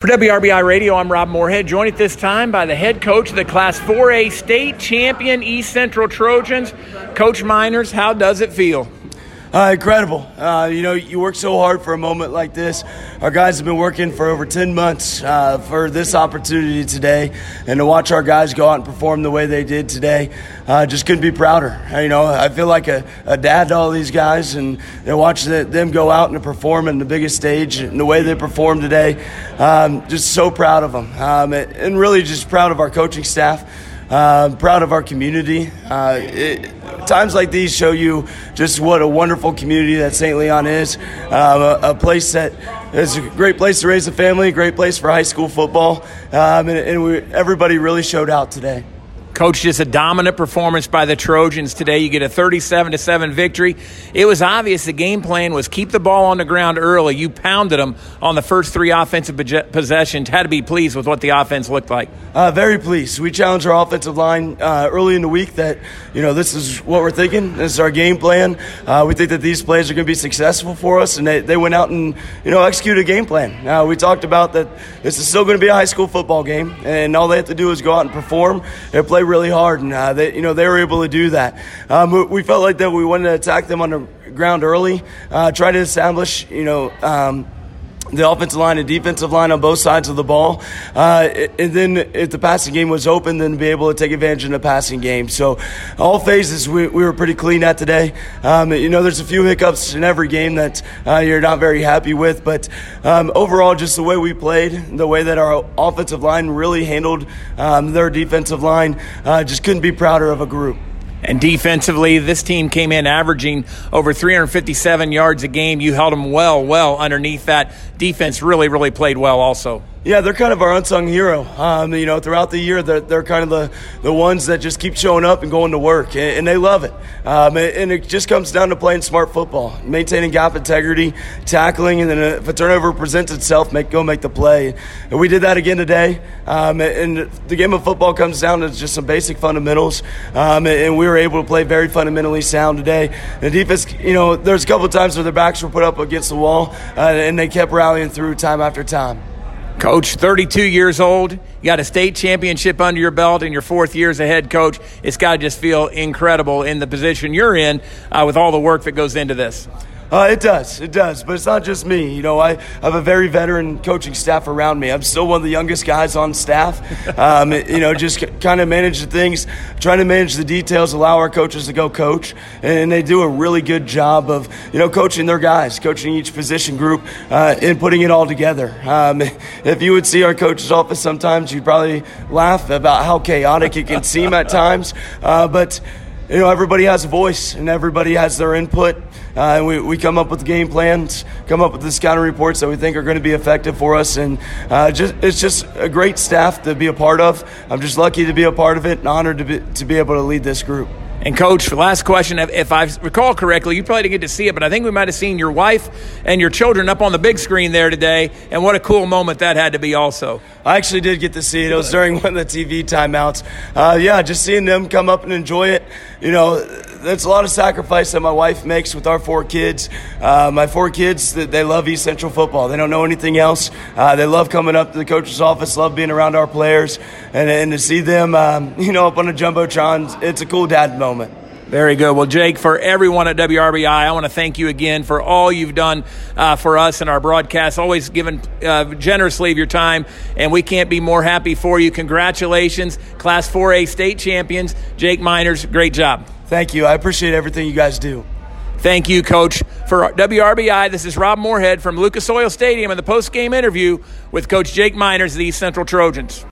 For WRBI Radio, I'm Rob Moorhead, joined at this time by the head coach of the Class 4A state champion East Central Trojans, Coach Miners. How does it feel? Uh, incredible. Uh, you know, you work so hard for a moment like this. Our guys have been working for over 10 months uh, for this opportunity today. And to watch our guys go out and perform the way they did today, uh, just couldn't be prouder. You know, I feel like a, a dad to all these guys and, to watch the, them go out and perform in the biggest stage and the way they performed today. Um, just so proud of them. Um, and really just proud of our coaching staff. Uh, proud of our community. Uh, it, times like these show you just what a wonderful community that St. Leon is. Um, a, a, place that is a great place to raise a family, a great place for high school football, um, and, and we, everybody really showed out today. Coach, just a dominant performance by the Trojans today. You get a 37 to 7 victory. It was obvious the game plan was keep the ball on the ground early. You pounded them on the first three offensive possessions. Had to be pleased with what the offense looked like. Uh, very pleased. We challenged our offensive line uh, early in the week that, you know, this is what we're thinking. This is our game plan. Uh, we think that these plays are going to be successful for us, and they, they went out and, you know, executed a game plan. Uh, we talked about that this is still going to be a high school football game, and all they have to do is go out and perform and play really hard, and uh, they, you know, they were able to do that. Um, we felt like that we wanted to attack them on the ground early, uh, try to establish, you know, um, the offensive line and defensive line on both sides of the ball. Uh, and then if the passing game was open, then be able to take advantage in the passing game. So all phases we, we were pretty clean at today. Um, you know, there's a few hiccups in every game that uh, you're not very happy with, but um, overall, just the way we played, the way that our offensive line really handled um, their defensive line, uh, just couldn't be prouder of a group. And defensively, this team came in averaging over 357 yards a game. You held them well, well underneath that. Defense really, really played well also. Yeah, they're kind of our unsung hero. Um, you know, throughout the year, they're, they're kind of the, the ones that just keep showing up and going to work, and, and they love it. Um, and it just comes down to playing smart football, maintaining gap integrity, tackling, and then if a turnover presents itself, make go make the play. And we did that again today. Um, and the game of football comes down to just some basic fundamentals, um, and we were able to play very fundamentally sound today. The defense, you know, there's a couple times where their backs were put up against the wall, uh, and they kept rallying through time after time. Coach, 32 years old, you got a state championship under your belt in your fourth year as a head coach. It's got to just feel incredible in the position you're in uh, with all the work that goes into this. Uh, it does, it does, but it's not just me. You know, I have a very veteran coaching staff around me. I'm still one of the youngest guys on staff. Um, you know, just kind of manage the things, trying to manage the details, allow our coaches to go coach, and they do a really good job of you know coaching their guys, coaching each position group, uh, and putting it all together. Um, if you would see our coach's office sometimes, you'd probably laugh about how chaotic it can seem at times, uh, but you know, everybody has a voice and everybody has their input. Uh, and we, we come up with game plans, come up with the scouting reports that we think are going to be effective for us. And uh, just, it's just a great staff to be a part of. I'm just lucky to be a part of it and honored to be, to be able to lead this group. And coach, last question, if I recall correctly, you probably didn't get to see it, but I think we might have seen your wife and your children up on the big screen there today. And what a cool moment that had to be, also. I actually did get to see it. It was during one of the TV timeouts. Uh, yeah, just seeing them come up and enjoy it. You know, that's a lot of sacrifice that my wife makes with our four kids. Uh, my four kids, they love East Central football. They don't know anything else. Uh, they love coming up to the coach's office, love being around our players, and, and to see them, um, you know, up on a jumbotron, it's a cool dad moment. Very good. Well, Jake, for everyone at WRBI, I want to thank you again for all you've done uh, for us and our broadcast, always given uh, generously of your time, and we can't be more happy for you. Congratulations, Class 4A state champions, Jake Miners. Great job. Thank you. I appreciate everything you guys do. Thank you, Coach. For WRBI, this is Rob Moorhead from Lucas Oil Stadium in the post game interview with Coach Jake Miners of the East Central Trojans.